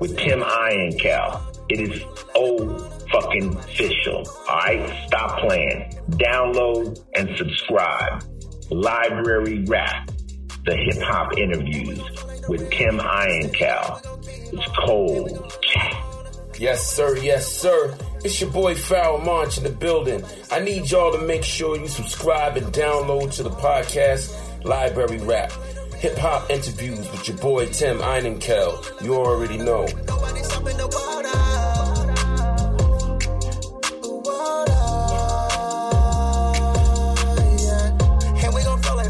with Tim Einenkel. It is oh fucking official. Alright? Stop playing. Download and subscribe. Library Rap, the hip hop interviews with Tim Einenkel. It's cold. Yes, sir. Yes, sir. It's your boy Pharoahe Monch in the building. I need y'all to make sure you subscribe and download to the podcast Library Rap hip hop interviews with your boy Tim Einenkel. You already know.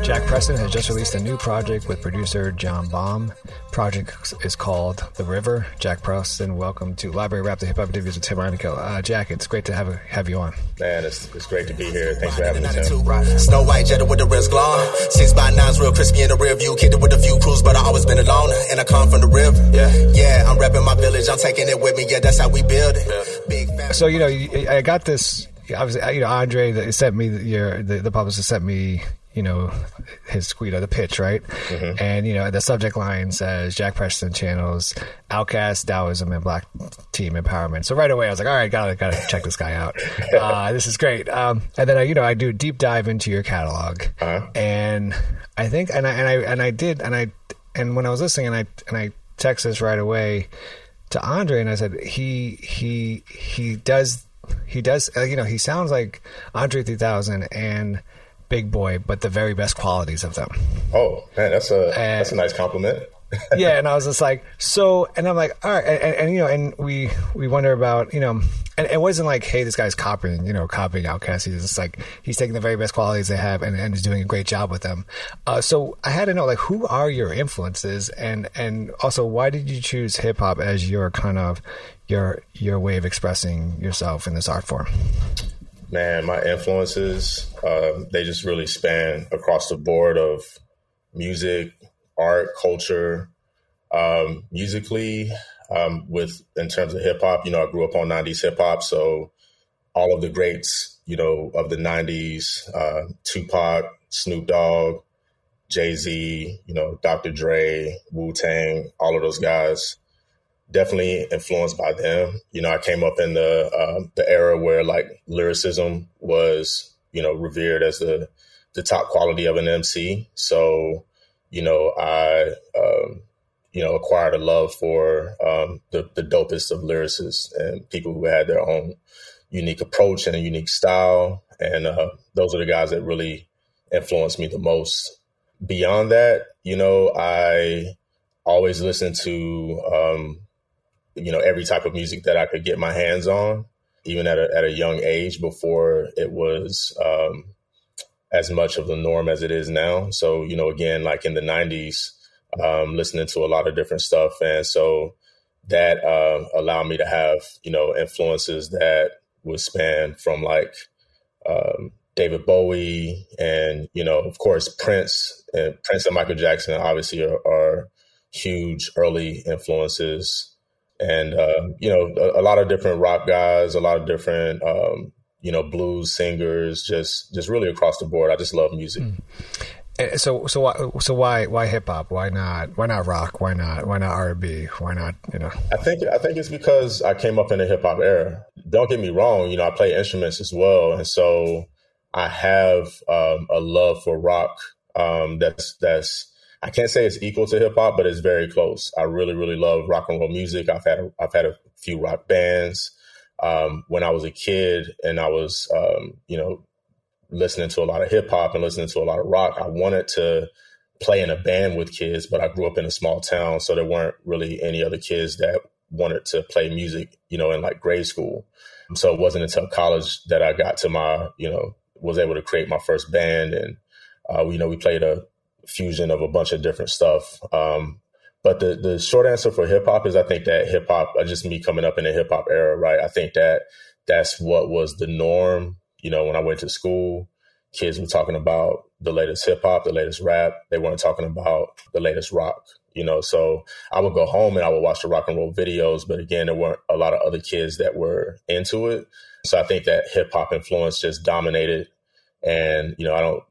Jack Preston has just released a new project with producer John Baum. Project is called The River. Jack Preston, welcome to Library Rap, the hip hop interviews with Tim Einenkel. Uh, Jack, it's great to have have you on. Man, it's, it's great to be here. Thanks for having me, Tim. Snow White Jetta with the wrist glowing. Six by nines, real crispy in the rear view. Kicked it with a few crews, but I always been alone. And I come from the river. Yeah, yeah, I'm repping my village. I'm taking it with me. Yeah, that's how we build it. Yeah. Big so you know, I got this. Obviously, you know, Andre sent me your the, the publicist sent me you know, his tweet of the pitch, right? Mm-hmm. And, you know, the subject line says Jack Preston channels Outkast, Taoism, and Black Team Empowerment. So right away I was like, all right, gotta, gotta check this guy out. Uh, this is great. Um, and then, I, you know, I do deep dive into your catalog. Uh-huh. And I think, and I, and I, and I did, and I, and when I was listening and I, and I texted this right away to Andre and I said, he, he, he does, he does, uh, you know, he sounds like Andre 3000 and, Big Boi, but the very best qualities of them. Oh man, that's a and, that's a nice compliment. yeah, and I was just like, so, and I'm like, all right, and, and, and, you know, and we we wonder about, you know, and it wasn't like, hey, this guy's copying, you know, copying Outkast. He's just like he's taking the very best qualities they have and, and is doing a great job with them. Uh, so I had to know, like, who are your influences, and and also why did you choose hip hop as your kind of your your way of expressing yourself in this art form? Man, my influences, uh, they just really span across the board of music, art, culture. Um, musically, um, with in terms of hip hop, you know, I grew up on '90s hip hop, so all of the greats, you know, of the '90s, uh, Tupac, Snoop Dogg, Jay Z, you know, Dr. Dre, Wu Tang, all of those guys definitely influenced by them. You know, I came up in the uh, the era where like lyricism was, you know, revered as the the top quality of an MC. So, you know, I um, you know acquired a love for um, the the dopest of lyricists and people who had their own unique approach and a unique style. And uh, those are the guys that really influenced me the most. Beyond that, you know, I always listened to um, you know every type of music that I could get my hands on, even at a, at a young age before it was um, as much of the norm as it is now. So you know, again, like in the '90s, um, listening to a lot of different stuff, and so that uh, allowed me to have you know influences that would span from like um, David Bowie and you know of course Prince and Prince and Michael Jackson obviously are, are huge early influences. And, uh, you know, a, a, lot of different rock guys, a lot of different, um, you know, blues singers, just, just really across the board. I just love music. Mm. So so why so why why hip hop? Why not why not rock? Why not why not R and B? Why not you know? I think I think it's because I came up in the hip hop era. Don't get me wrong, you know I play instruments as well, and so I have um, a love for rock. Um, that's that's I can't say it's equal to hip hop, but it's very close. I really really love rock and roll music. I've had a, I've had a few rock bands. Um, when I was a kid and I was, um, you know, listening to a lot of hip hop and listening to a lot of rock. I wanted to play in a band with kids, but I grew up in a small town, so there weren't really any other kids that wanted to play music, you know, in like grade school. So it wasn't until college that I got to my, you know, was able to create my first band, and uh, you know, we played a fusion of a bunch of different stuff. Um, but the the short answer for hip hop is I think that hip hop, uh, just me coming up in the hip hop era, right? I think that that's what was the norm you know, when I went to school, kids were talking about the latest hip hop, the latest rap. They weren't talking about the latest rock, you know. So I would go home and I would watch the rock and roll videos, but again, there weren't a lot of other kids that were into it. So I think that hip hop influence just dominated. And, you know, I don't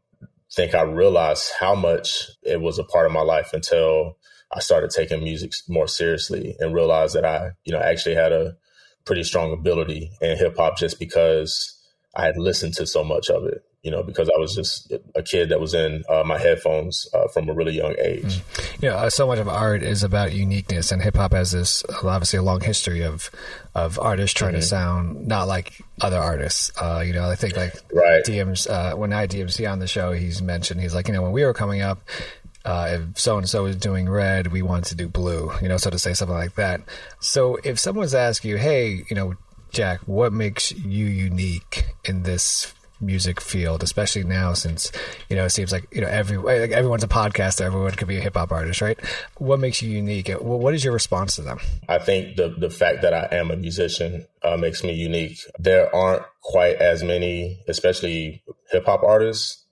think I realized how much it was a part of my life until I started taking music more seriously and realized that I, you know, actually had a pretty strong ability in hip hop just because I had listened to so much of it, you know, because I was just a kid that was in uh, my headphones uh, from a really young age. Mm. Yeah, uh, so much of art is about uniqueness, and hip hop has this obviously a long history of of artists trying mm-hmm. to sound not like other artists. Uh, you know, I think like right. DM's uh, when I had DMC on the show, he's mentioned he's like, you know, when we were coming up, uh, if so and so is doing red, we want to do blue, you know, so to say something like that. So if someone's asked you, hey, you know, Jack, what makes you unique in this music field, especially now since you know it seems like you know every like everyone's a podcaster, everyone could be a hip hop artist, right? What makes you unique? What is your response to them? I think the the fact that I am a musician uh, makes me unique. There aren't quite as many, especially hip hop artists,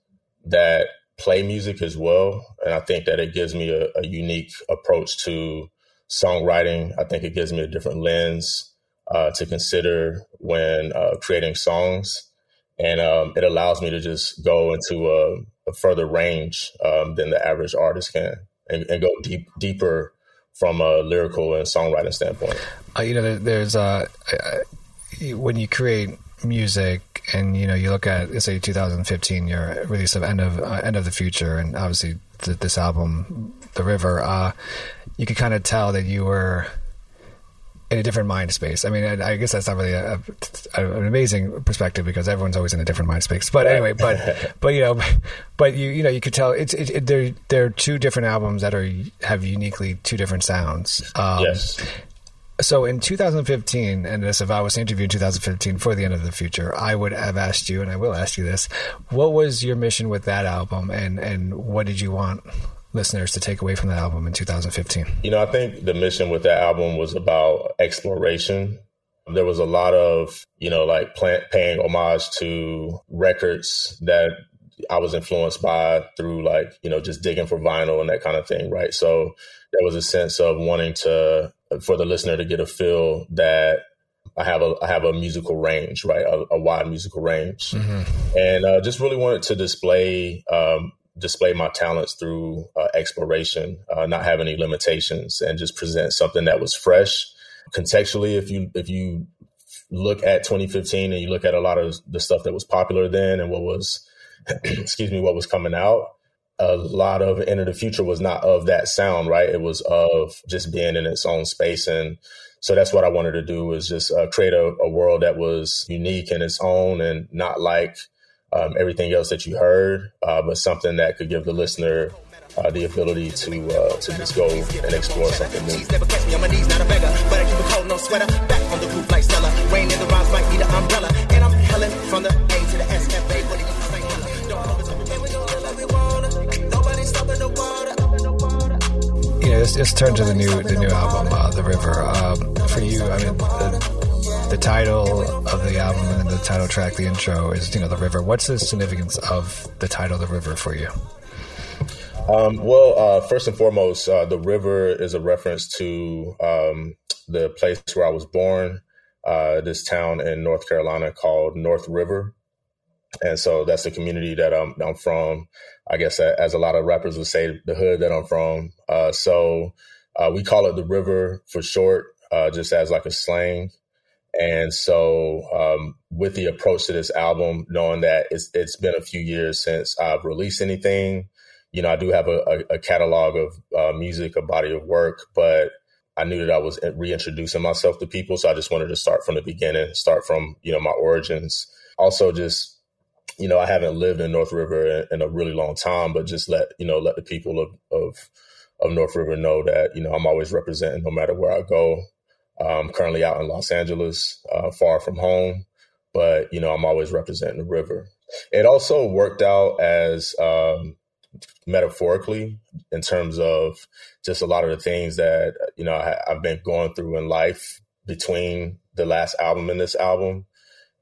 that play music as well, and I think that it gives me a, a unique approach to songwriting. I think it gives me a different lens uh, to consider when uh, creating songs. And um, it allows me to just go into a, a further range um, than the average artist can and, and, go deep, deeper from a lyrical and songwriting standpoint. Uh, you know, there, there's uh, when you create music and you know you look at say 2015 your release of end of uh, end of the future and obviously th- this album the river uh, you could kind of tell that you were in a different mind space. I mean, I, I guess that's not really a, a, an amazing perspective because everyone's always in a different mind space. But anyway, but but you know, but you you know you could tell it's it, it, they're they're two different albums that are have uniquely two different sounds. Um, yes. So in 2015, and this, if I was interviewed in 2015 for the end of the future, I would have asked you, and I will ask you this: What was your mission with that album, and and what did you want listeners to take away from that album in 2015? You know, I think the mission with that album was about exploration. There was a lot of, you know, like plant, paying homage to records that I was influenced by through like, you know, just digging for vinyl and that kind of thing, right? So there was a sense of wanting to, for the listener to get a feel that I have a I have a musical range, right? A, a wide musical range, mm-hmm. and uh, just really wanted to display um, display my talents through uh, exploration, uh, not have any limitations, and just present something that was fresh. Contextually, if you if you look at 2015 and you look at a lot of the stuff that was popular then and what was, excuse me, what was coming out, a lot of Into the Future was not of that sound, right? It was of just being in its own space and. So that's what I wanted to do was just uh, create a, a world that was unique in its own and not like um, everything else that you heard, uh, but something that could give the listener uh, the ability to uh, to just go and explore something new. You know, let's, let's turn to the new the new album, uh, The River. Um, for you, I mean. The, title of the album and the title track, the intro is you know the river. What's the significance of the title, the river, for you? Um, well, uh, first and foremost, uh, the river is a reference to um, the place where I was born, uh, this town in North Carolina called North River. And so that's the community that I'm, I'm from. I guess as a lot of rappers would say, the hood that I'm from. Uh, so uh, we call it the river for short, uh, just as like a slang. And so, um, with the approach to this album, knowing that it's, it's been a few years since I've released anything, you know, I do have a, a, a catalog of uh, music, a body of work, but I knew that I was reintroducing myself to people. So I just wanted to start from the beginning, start from, you know, my origins. Also, just, you know, I haven't lived in North River in, in a really long time, but just let, you know, let the people of, of, of North River know that, you know, I'm always representing no matter where I go. I'm currently out in Los Angeles, uh, far from home, but you know I'm always representing the river. It also worked out as um, metaphorically in terms of just a lot of the things that you know I, I've been going through in life between the last album and this album,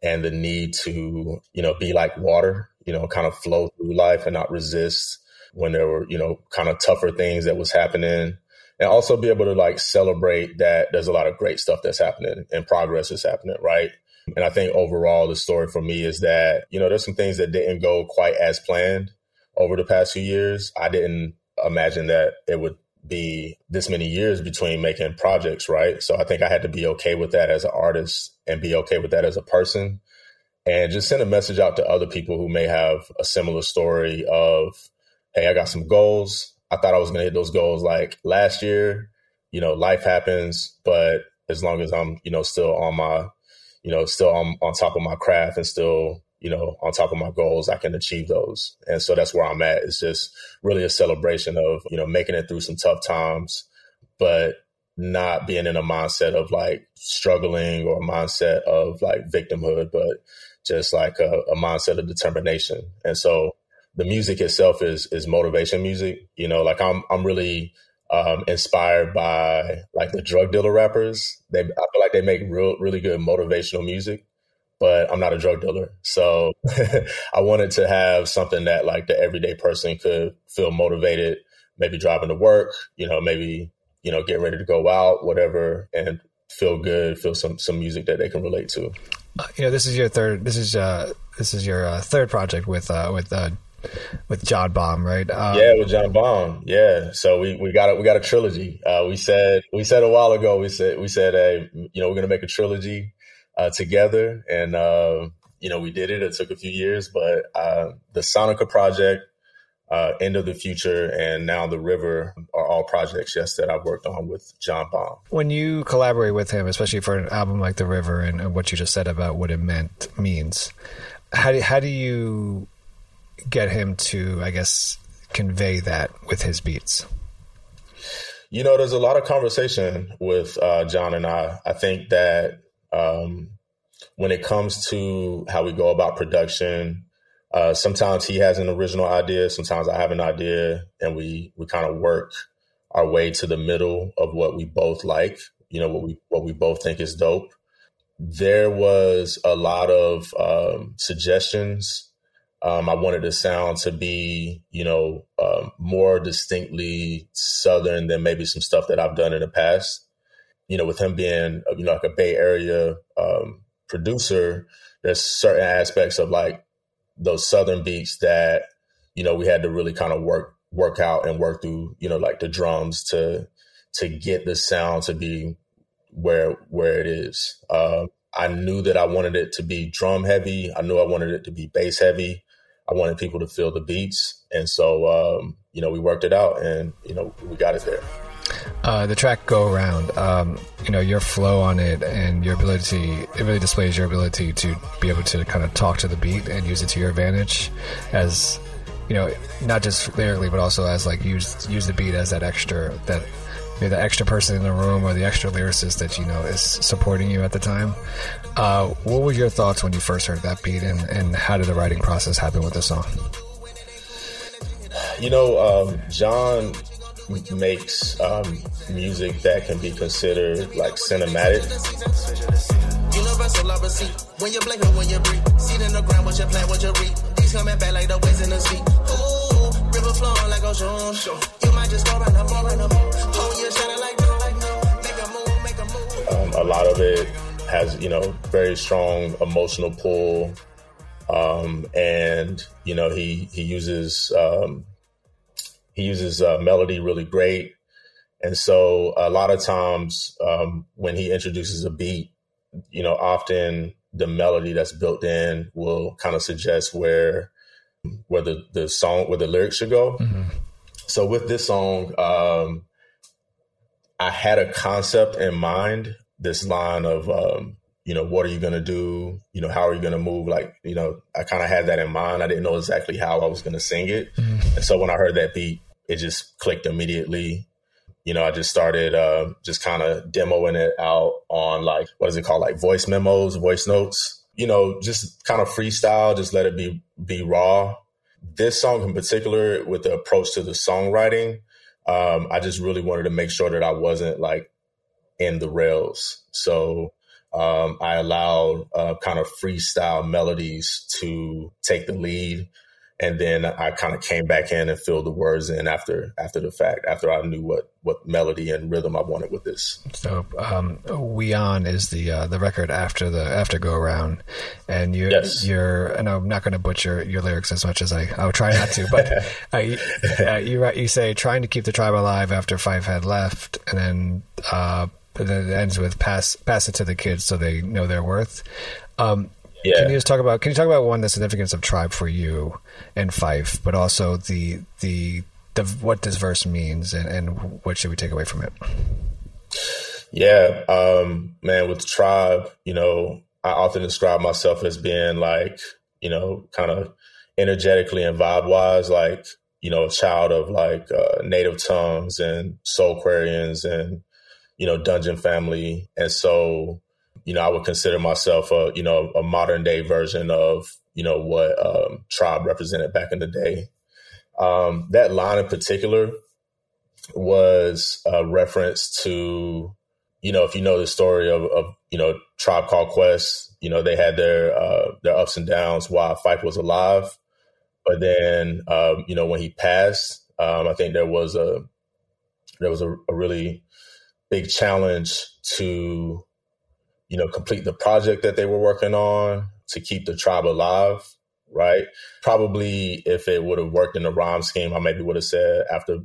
and the need to you know be like water, you know, kind of flow through life and not resist when there were you know kind of tougher things that was happening and also be able to like celebrate that there's a lot of great stuff that's happening and progress is happening, right? And I think overall, the story for me is that, you know, there's some things that didn't go quite as planned over the past few years. I didn't imagine that it would be this many years between making projects, right? So I think I had to be okay with that as an artist and be okay with that as a person and just send a message out to other people who may have a similar story of, hey, I got some goals. I thought I was going to hit those goals like last year. You know, life happens, but as long as I'm, you know, still on my, you know, still on, on top of my craft and still, you know, on top of my goals, I can achieve those. And so that's where I'm at. It's just really a celebration of, you know, making it through some tough times, but not being in a mindset of like struggling or a mindset of like victimhood, but just like a, a mindset of determination. And so the music itself is is motivation music. You know, like I'm I'm really um, inspired by like the drug dealer rappers. They I feel like they make real really good motivational music, but I'm not a drug dealer, so I wanted to have something that like the everyday person could feel motivated, maybe driving to work, you know, maybe you know getting ready to go out, whatever, and feel good, feel some some music that they can relate to. Uh, you know, this is your third. This is uh, this is your uh, third project with uh, with uh, with John Bomb, right? Um, yeah, with John Bomb. Yeah. So we, we got a, we got a trilogy. Uh, we said we said a while ago. We said we said, hey, you know, we're gonna make a trilogy uh, together, and uh, you know, we did it. It took a few years, but uh, the Sonica project, uh, End of the Future, and now the River are all projects, yes, that I've worked on with John Bomb. When you collaborate with him, especially for an album like The River, and what you just said about what it meant means, how do, how do you get him to, I guess, convey that with his beats? You know, there's a lot of conversation with uh, John and I. I think that um, when it comes to how we go about production, uh, sometimes he has an original idea, sometimes I have an idea, and we we kind of work our way to the middle of what we both like. You know, what we what we both think is dope. There was a lot of um, suggestions um, I wanted the sound to be, you know, um, more distinctly Southern than maybe some stuff that I've done in the past. You know, with him being, uh, you know, like a Bay Area um, producer, there's certain aspects of like those Southern beats that, you know, we had to really kind of work work out and work through, you know, like the drums to to get the sound to be where where it is. Um, I knew that I wanted it to be drum heavy. I knew I wanted it to be bass heavy. I wanted people to feel the beats, and so um, you know we worked it out, and you know we got it there. Uh, the track "Go Around," um, you know your flow on it and your ability, it really displays your ability to be able to kind of talk to the beat and use it to your advantage, as you know, not just lyrically, but also as like use use the beat as that extra that you're the extra person in the room or the extra lyricist that you know is supporting you at the time. Uh, what were your thoughts when you first heard that beat, and, and how did the writing process happen with the song? You know, um, John makes um, music that can be considered like cinematic. Universal when you blink when you breathe. Seat in the ground, what you plan, what you read. These coming back like the waves in the sea. Ooh, river flowing like You might just go right a lot of it has, you know, very strong emotional pull. Um, and, you know, he, he uses, um, he uses uh, melody really great. And so a lot of times um, when he introduces a beat, you know, often the melody that's built in will kind of suggest where where the, the song where the lyrics should go. Mm-hmm. So with this song, um, I had a concept in mind, this line of um, you know, what are you gonna do? You know, how are you gonna move? Like, you know, I kind of had that in mind. I didn't know exactly how I was gonna sing it. Mm-hmm. And so when I heard that beat, it just clicked immediately you know, I just started uh, just kind of demoing it out on like what is it called, like voice memos, voice notes. You know, just kind of freestyle, just let it be be raw. This song in particular, with the approach to the songwriting, um, I just really wanted to make sure that I wasn't like in the rails. So um, I allowed uh, kind of freestyle melodies to take the lead and then I kind of came back in and filled the words in after after the fact after I knew what what melody and rhythm I wanted with this. So um, "We On" is the uh, the record after the after go around, and you're yes. you're and I'm not going to butcher your lyrics as much as I I'll try not to, but uh, you, uh, you you say trying to keep the tribe alive after Phife had left, and then. But then it ends with pass pass it to the kids so they know their worth. Um, yeah. Can you just talk about can you talk about one the significance of tribe for you and Phife, but also the the the what this verse means and, and what should we take away from it? Yeah, um, man, with tribe, you know, I often describe myself as being like, you know, kind of energetically and vibe wise, like, you know, a child of like uh, native tongues and Soulquarians and, you know, dungeon family. And so you know, I would consider myself a, you know, a modern day version of, you know, what um, Tribe represented back in the day. Um, that line in particular was a reference to, you know, if you know the story of, of you know, Tribe Called Quest, you know, they had their uh, their ups and downs while Phife was alive. But then, um, you know, when he passed, um, I think there was a there was a, a really big challenge to you know, complete the project that they were working on to keep the tribe alive, right? Probably if it would have worked in the rhyme scheme, I maybe would have said after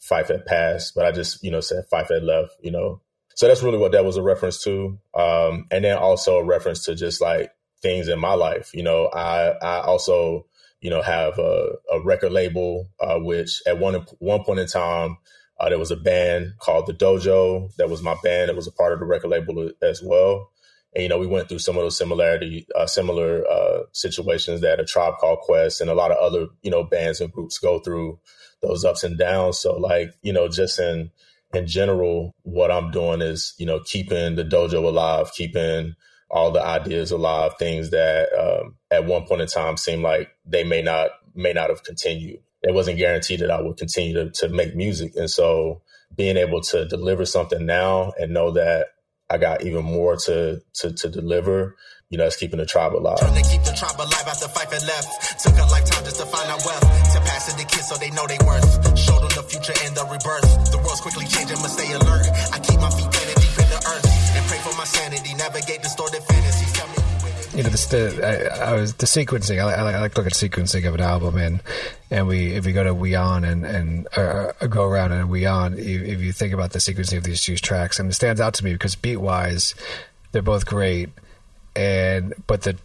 Phife had passed, but I just, you know, said Phife had left, you know. So that's really what that was a reference to. Um, and then also a reference to just like things in my life. You know, I I also, you know, have a, a record label, uh, which at one one point in time, uh, there was a band called The Dojo. That was my band. It was a part of the record label as well. And, you know, we went through some of those similarity, uh, similar uh, situations that a tribe called Quest and a lot of other, you know, bands and groups go through those ups and downs. So, like, you know, just in in general, what I'm doing is, you know, keeping the dojo alive, keeping all the ideas alive, things that um, at one point in time seemed like they may not may not have continued it wasn't guaranteed that I would continue to, to make music. And so being able to deliver something now and know that I got even more to, to, to deliver, you know, it's keeping the tribe alive. Trying to keep the tribe alive after and left. Took a lifetime just to find out wealth. To pass it to kids so they know they worth. Show them the future and the rebirth. The world's quickly changing, must stay alert. I keep my feet planted deep in the earth. And pray for my sanity. Navigate the distorted fantasies. You know, this, the I, I, was the sequencing. I, I, like to look at sequencing of an album, and and we if we go to We On and and or go around and We On, if, if, you think about the sequencing of these two tracks, and it stands out to me because beat wise, they're both great, and but the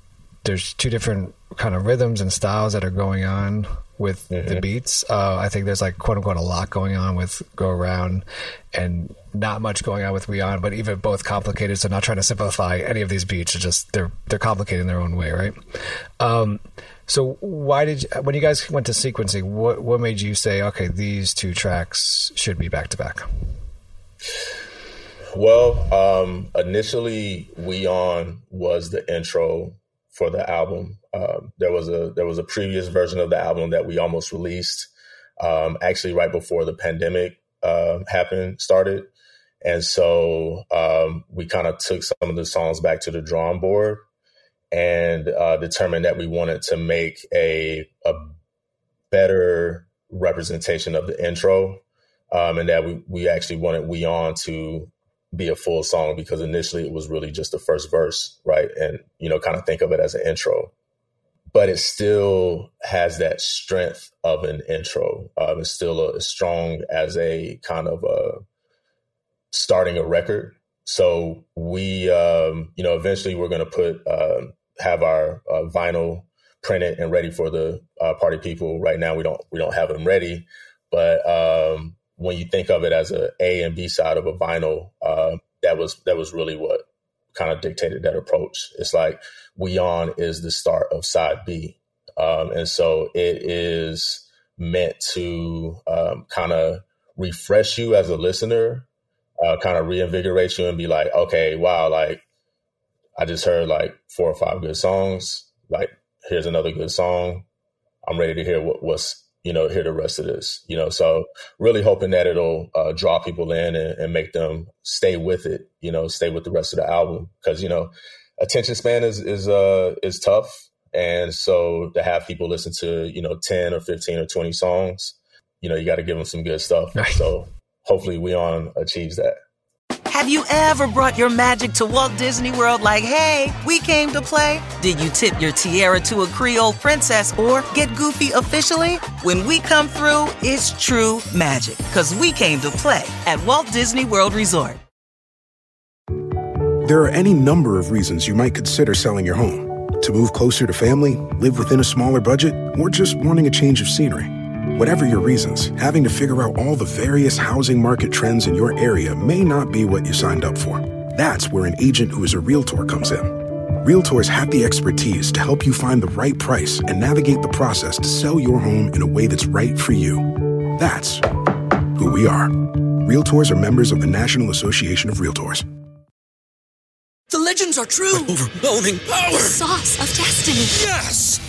there's two different kind of rhythms and styles that are going on with mm-hmm. the beats. Uh, I think there's like quote unquote a lot going on with Go Around and not much going on with We On, but even both complicated. So not trying to simplify any of these beats. It's just they're they're complicated in their own way, right? Um, so why did you, when you guys went to sequencing, what what made you say, okay, these two tracks should be back to back? Well, um, initially, We On was the intro for the album. Um, there was a there was a previous version of the album that we almost released, um, actually right before the pandemic uh, happened started, and so um, we kind of took some of the songs back to the drawing board and uh, determined that we wanted to make a a better representation of the intro, um, and that we we actually wanted We On to be a full song because initially it was really just the first verse, right? And you know, kind of think of it as an intro, but it still has that strength of an intro. Um, it's still a, as strong as a kind of a starting a record. So we, um, you know, eventually we're going to put uh, have our uh, vinyl printed and ready for the uh, party people. Right now, we don't we don't have them ready, but um, when you think of it as a A and B side of a vinyl, uh, that was that was really what kind of dictated that approach. It's like We On is the start of side B, um, and so it is meant to um, kind of refresh you as a listener, uh, kind of reinvigorate you, and be like, okay, wow, like I just heard like four or five good songs. Like here's another good song. I'm ready to hear what, what's you know hear the rest of this. You know, so really hoping that it'll uh, draw people in and, and, make them stay with it. You know, stay with the rest of the album because you know attention span is is uh is tough, and so to have people listen to you know ten or fifteen or twenty songs, you know, you got to give them some good stuff. So hopefully, we on achieves that. Have you ever brought your magic to Walt Disney World like, hey, we came to play? Did you tip your tiara to a Creole princess or get goofy officially? When we come through, it's true magic because we came to play at Walt Disney World Resort. There are any number of reasons you might consider selling your home to move closer to family, live within a smaller budget, or just wanting a change of scenery. Whatever your reasons, having to figure out all the various housing market trends in your area may not be what you signed up for. That's where an agent who is a realtor comes in. Realtors have the expertise to help you find the right price and navigate the process to sell your home in a way that's right for you. That's who we are. Realtors are members of the National Association of Realtors. The legends are true. Overwhelming power! The sauce of destiny. Yes!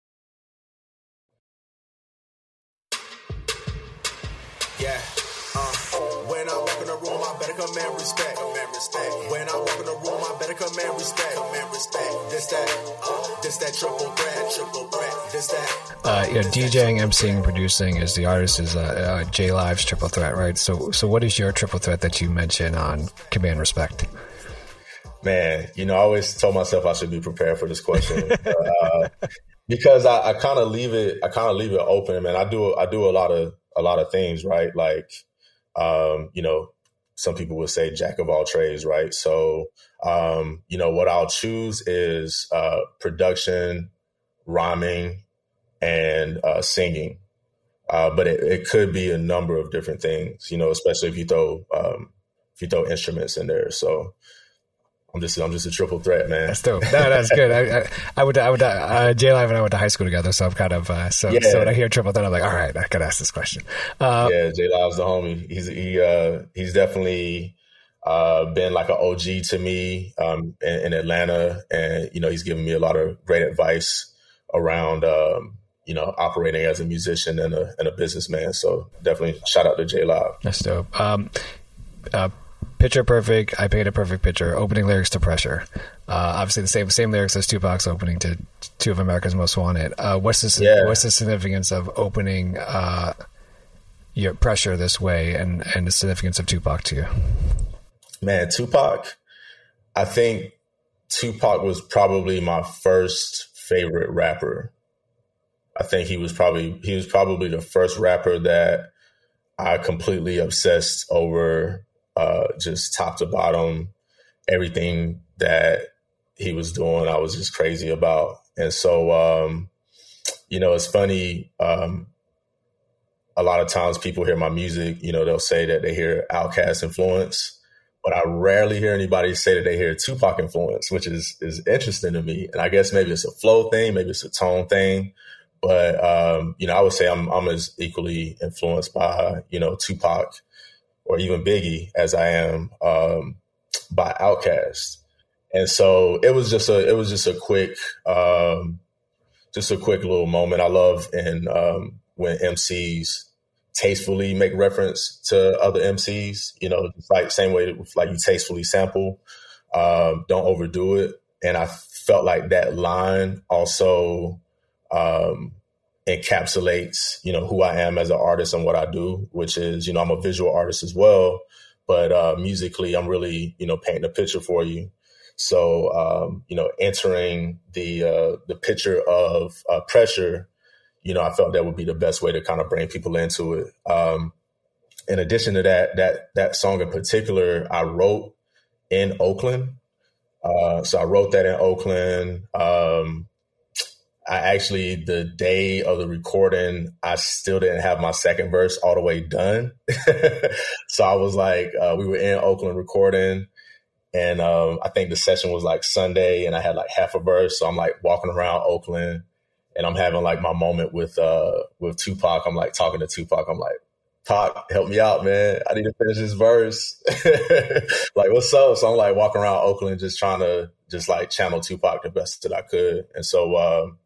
Command respect. Command respect. When I walk in the room, I better command respect. Command respect. This that, uh, this that triple threat, triple threat. This that. Uh, you know, DJing, emceeing, producing is the artist is uh, uh, J Live's triple threat, right? So, so what is your triple threat that you mention on command respect? Man, you know, I always told myself I should be prepared for this question. uh, because I, I kind of leave it, I kind of leave it open, man. I do, I do a lot of, a lot of things, right? Like, um, you know, some people would say jack of all trades, right? So, um, you know, what I'll choose is uh, production, rhyming, and uh, singing. Uh, but it, it, could be a number of different things, you know, especially if you throw um, if you throw instruments in there. So I'm just I'm just a triple threat, man. That's dope. No, that's good. I, I, I would I would uh, J Live and I went to high school together, so I'm kind of uh, so yeah. so when I hear triple threat, I'm like, all right, I gotta ask this question. Uh, yeah, J Live's the homie. He's he uh, he's definitely uh, been like an OG to me um, in, in, Atlanta, and you know he's given me a lot of great advice around um, you know operating as a musician and a and a businessman. So definitely shout out to J Live. That's dope. Um, uh, Picture Perfect, I Paint a Perfect Picture, opening lyrics to Pressure. Uh, obviously, the same same lyrics as Tupac's opening to two of America's Most Wanted. Uh, what's the yeah. what's the significance of opening uh, your Pressure this way, and and the significance of Tupac to you? Man, Tupac, I think Tupac was probably my first favorite rapper. I think he was probably he was probably the first rapper that I completely obsessed over uh, just top to bottom everything that he was doing. I was just crazy about, and so um, you know, it's funny. Um, a lot of times people hear my music, you know, they'll say that they hear Outkast influence, but I rarely hear anybody say that they hear Tupac influence, which is is interesting to me. And I guess maybe it's a flow thing, maybe it's a tone thing, but um, you know, I would say I'm I'm as equally influenced by you know Tupac or even Biggie as I am um, by Outkast. And so it was just a it was just a quick um, just a quick little moment. I love and um, when MCs tastefully make reference to other MCs, you know, like same way like you tastefully sample, um, don't overdo it. And I felt like that line also um, encapsulates, you know, who I am as an artist and what I do, which is, you know, I'm a visual artist as well, but uh, musically, I'm really, you know, painting a picture for you. So, um, you know, entering the uh, the picture of uh, pressure you know, I felt that would be the best way to kind of bring people into it. Um, in addition to that, that that song in particular, I wrote in Oakland. Uh, so I wrote that in Oakland. Um, I actually, the day of the recording, I still didn't have my second verse all the way done. so I was like, uh, we were in Oakland recording, and um, I think the session was like Sunday, and I had like half a verse. So I'm like walking around Oakland, and I'm having like my moment with uh with Tupac. I'm like talking to Tupac. I'm like, Pac, help me out, man. I need to finish this verse. like, what's up? So I'm like walking around Oakland, just trying to just like channel Tupac the best that I could. And so, um,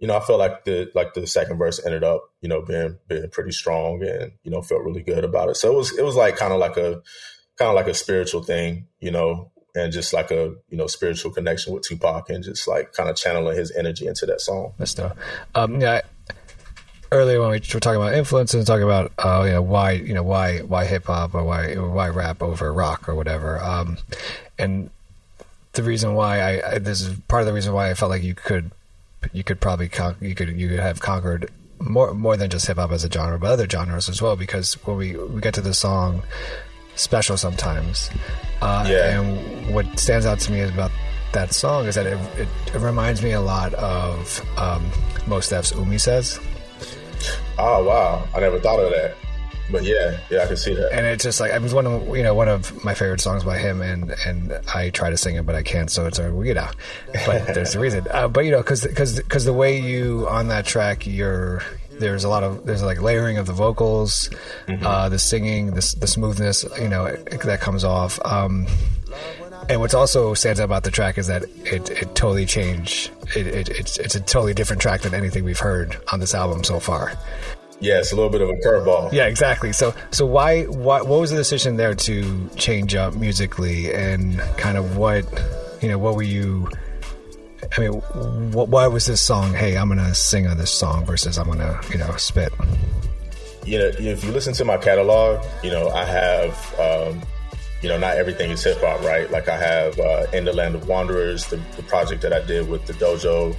you know, I felt like the like the second verse ended up, you know, being being pretty strong, and you know, felt really good about it. So it was it was like kind of like a kind of like a spiritual thing, you know, and just like a you know spiritual connection with Tupac and just like kind of channeling his energy into that song. That's dope. Um, yeah. Earlier when we were talking about influence and talking about uh, you know why you know why why hip hop or why why rap over rock or whatever, um, and the reason why I, I this is part of the reason why I felt like you could you could probably con- you could you could have conquered more more than just hip hop as a genre, but other genres as well. Because when we we get to the song special sometimes. Uh, yeah. And what stands out to me about that song is that it, it, it reminds me a lot of um, Mos Def's Umi Says. Oh wow! I never thought of that. But yeah, yeah, I can see that. And it's just like it was one of you know one of my favorite songs by him, and and I try to sing it, but I can't, so it's a you know. But there's a reason. Uh, but you know, because because because the way you on that track, you're there's a lot of there's like layering of the vocals, mm-hmm. uh, the singing, the, the smoothness, you know, that comes off. Um, and what's also stands out about the track is that it, it totally changed. It, it, it's it's a totally different track than anything we've heard on this album so far. Yeah, it's a little bit of a curveball. Yeah, exactly. So so why why what was the decision there to change up musically and kind of what you know what were you I mean, wh- why was this song? Hey, I'm gonna sing on this song versus I'm gonna, you know, spit. You know, if you listen to my catalog, you know, I have, um, you know, not everything is hip hop, right? Like I have uh, "In the Land of Wanderers," the, the project that I did with the dojo.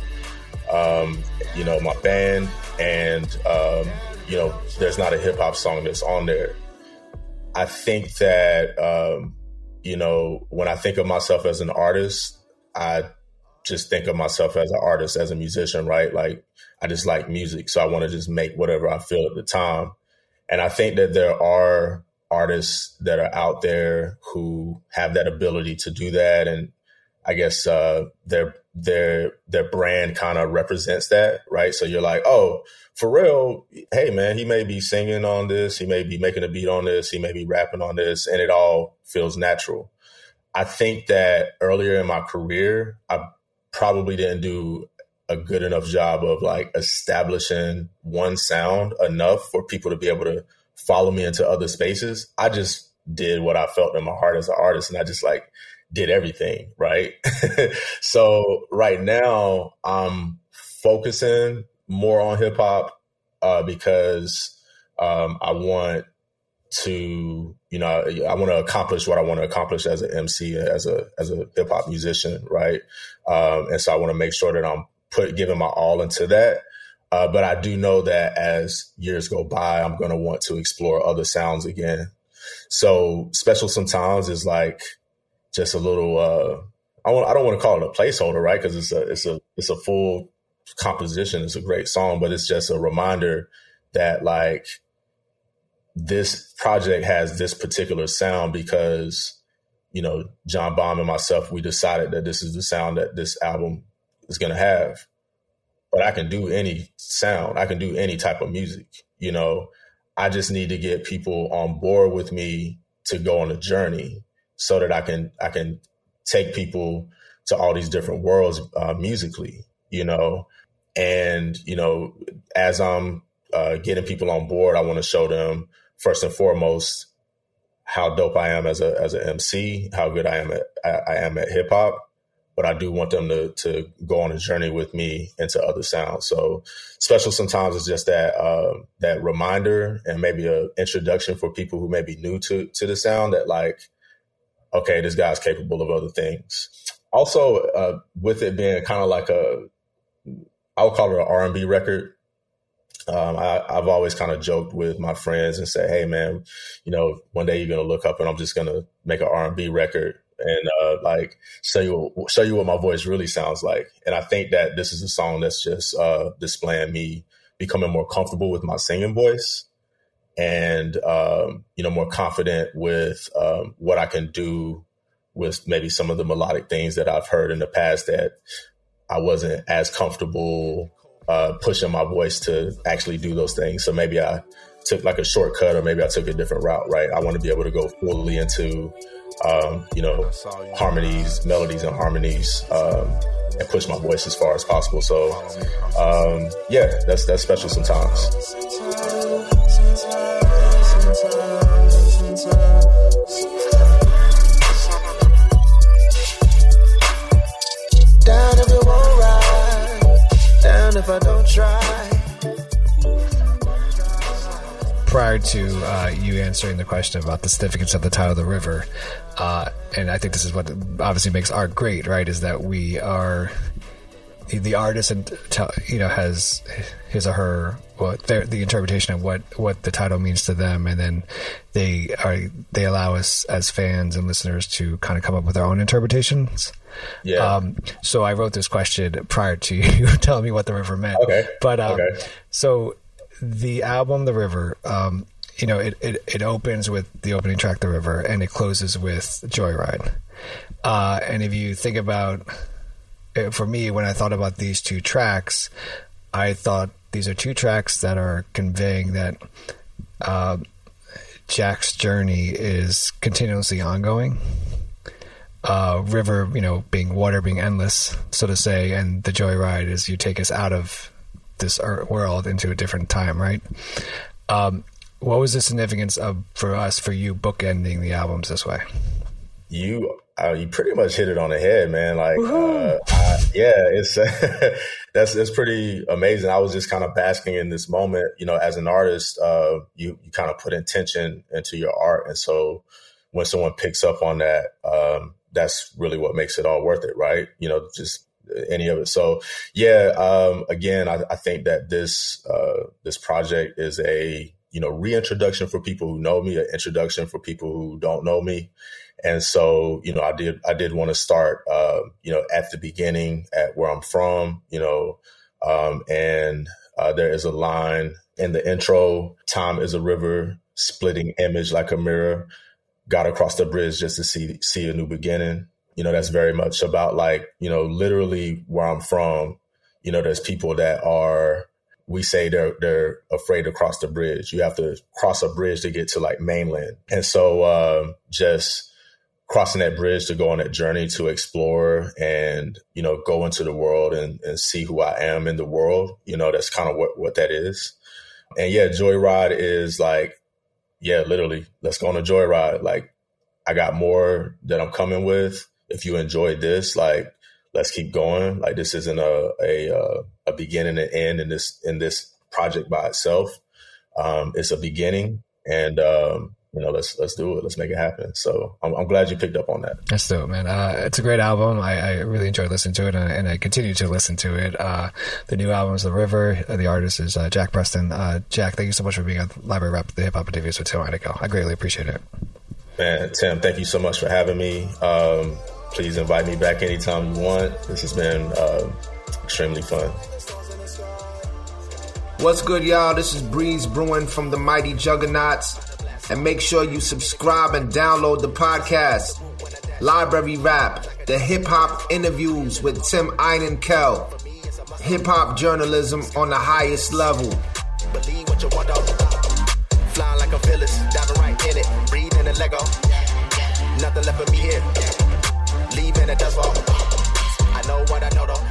Um, you know, my band, and um, you know, there's not a hip hop song that's on there. I think that, um, you know, when I think of myself as an artist, I just think of myself as an artist, as a musician, right? Like I just like music. So I want to just make whatever I feel at the time. And I think that there are artists that are out there who have that ability to do that. And I guess uh, their their their brand kind of represents that, right? So you're like, oh, Pharrell, hey man, he may be singing on this, he may be making a beat on this, he may be rapping on this, and it all feels natural. I think that earlier in my career, I probably didn't do a good enough job of like establishing one sound enough for people to be able to follow me into other spaces. I just did what I felt in my heart as an artist and I just like did everything, right? so right now I'm focusing more on hip hop uh, because um, I want to you know I want to accomplish what I want to accomplish as an MC as a as a hip hop musician right um, and so I want to make sure that I'm put giving my all into that Uh, but I do know that as years go by, I'm going to want to explore other sounds again. So special sometimes is like just a little. Uh, I want. I don't want to call it a placeholder, right? Because it's a it's a it's a full composition. It's a great song, but it's just a reminder that like this project has this particular sound because you know John Baum and myself we decided that this is the sound that this album is going to have. But I can do any sound. I can do any type of music. You know, I just need to get people on board with me to go on a journey so that I can I can take people to all these different worlds uh, musically. You know, and you know, as I'm uh, getting people on board, I want to show them first and foremost how dope I am as a as an MC, how good I am at I, I am at hip hop, but I do want them to to go on a journey with me into other sounds. So special sometimes is just that uh, that reminder and maybe a introduction for people who may be new to to the sound that like, okay, this guy's capable of other things. Also, uh, with it being kind of like a, I would call it an R and B record um, I, have always kind of joked with my friends and say, "Hey, man, you know, one day you're gonna look up and I'm just gonna make an R&B record and uh, like show you show you what my voice really sounds like." And I think that this is a song that's just uh, displaying me becoming more comfortable with my singing voice and um, you know more confident with um, what I can do with maybe some of the melodic things that I've heard in the past that I wasn't as comfortable uh, pushing my voice to actually do those things. So maybe I took like a shortcut, or maybe I took a different route. Right? I want to be able to go fully into, um, you know, harmonies, melodies, and harmonies, um, and push my voice as far as possible. So, um, yeah, that's that's special sometimes. Prior to uh, you answering the question about the significance of the title of the river, uh, and I think this is what obviously makes art great, right? Is that we are the artist and you know has his or her well the interpretation of what what the title means to them. And then they are they allow us as fans and listeners to kind of come up with our own interpretations. Yeah. Um, so i wrote this question prior to you telling me what the river meant. Okay. But um, okay. so the album the river um, you know it, it it opens with the opening track the river and it closes with joyride. Uh, and if you think about for me, when I thought about these two tracks, I thought these are two tracks that are conveying that uh, Jack's journey is continuously ongoing. Uh, river, you know, being water, being endless, so to say, and the joyride is you take us out of this world into a different time, right? Um, what was the significance of for us for you bookending the albums this way? You uh, you pretty much hit it on the head, man. Like, uh, Yeah, it's that's that's pretty amazing. I was just kind of basking in this moment. You know, as an artist, uh, you you kind of put intention into your art, and so when someone picks up on that, um, that's really what makes it all worth it, right? You know, just any of it. So, yeah, um, again, I, I, think that this uh, this project is a you know reintroduction for people who know me, an introduction for people who don't know me and so, you know, I did I did want to start, uh, you know, at the beginning, at where I'm from, you know, um, and uh, there is a line in the intro: "Time is a river, splitting image like a mirror. Got across the bridge just to see see a new beginning." You know, that's very much about like, you know, literally where I'm from. You know, there's people that are we say they're they're afraid to cross the bridge. You have to cross a bridge to get to like mainland, and so um, just crossing that bridge to go on that journey to explore and you know go into the world and, and see who I am in the world. You know, that's kind of what what that is. And yeah, Joyride is like, yeah, literally, let's go on a joyride. Like, I got more that I'm coming with. If you enjoyed this, like, let's keep going. Like, this isn't a a uh, a beginning and end in this in this project by itself. Um, it's a beginning, and um, you know, let's let's do it. Let's make it happen. So I'm, I'm glad you picked up on that. That's dope, man. Uh, it's a great album. I, I really enjoyed listening to it, and, and, I continue to listen to it. Uh, the new album is The River. Uh, the artist is uh, Jack Preston. Uh, Jack, thank you so much for being on Library Rap, the Hip Hop Interviews with Tim Einenkel. I greatly appreciate it. Man, Tim, thank you so much for having me. Um, please invite me back anytime you want. This has been uh, extremely fun. What's good, y'all? This is Breeze Brewin from the Mighty Juggaknots. And make sure you subscribe and download the podcast, Library Rap, the hip hop interviews with Tim Einenkel. Hip hop journalism on the highest level. Believe what you want. Flying like a Phyllis, diving right in it, breathing a Lego. Nothing left for me here. Leaving a dust ball. I know what I know, though.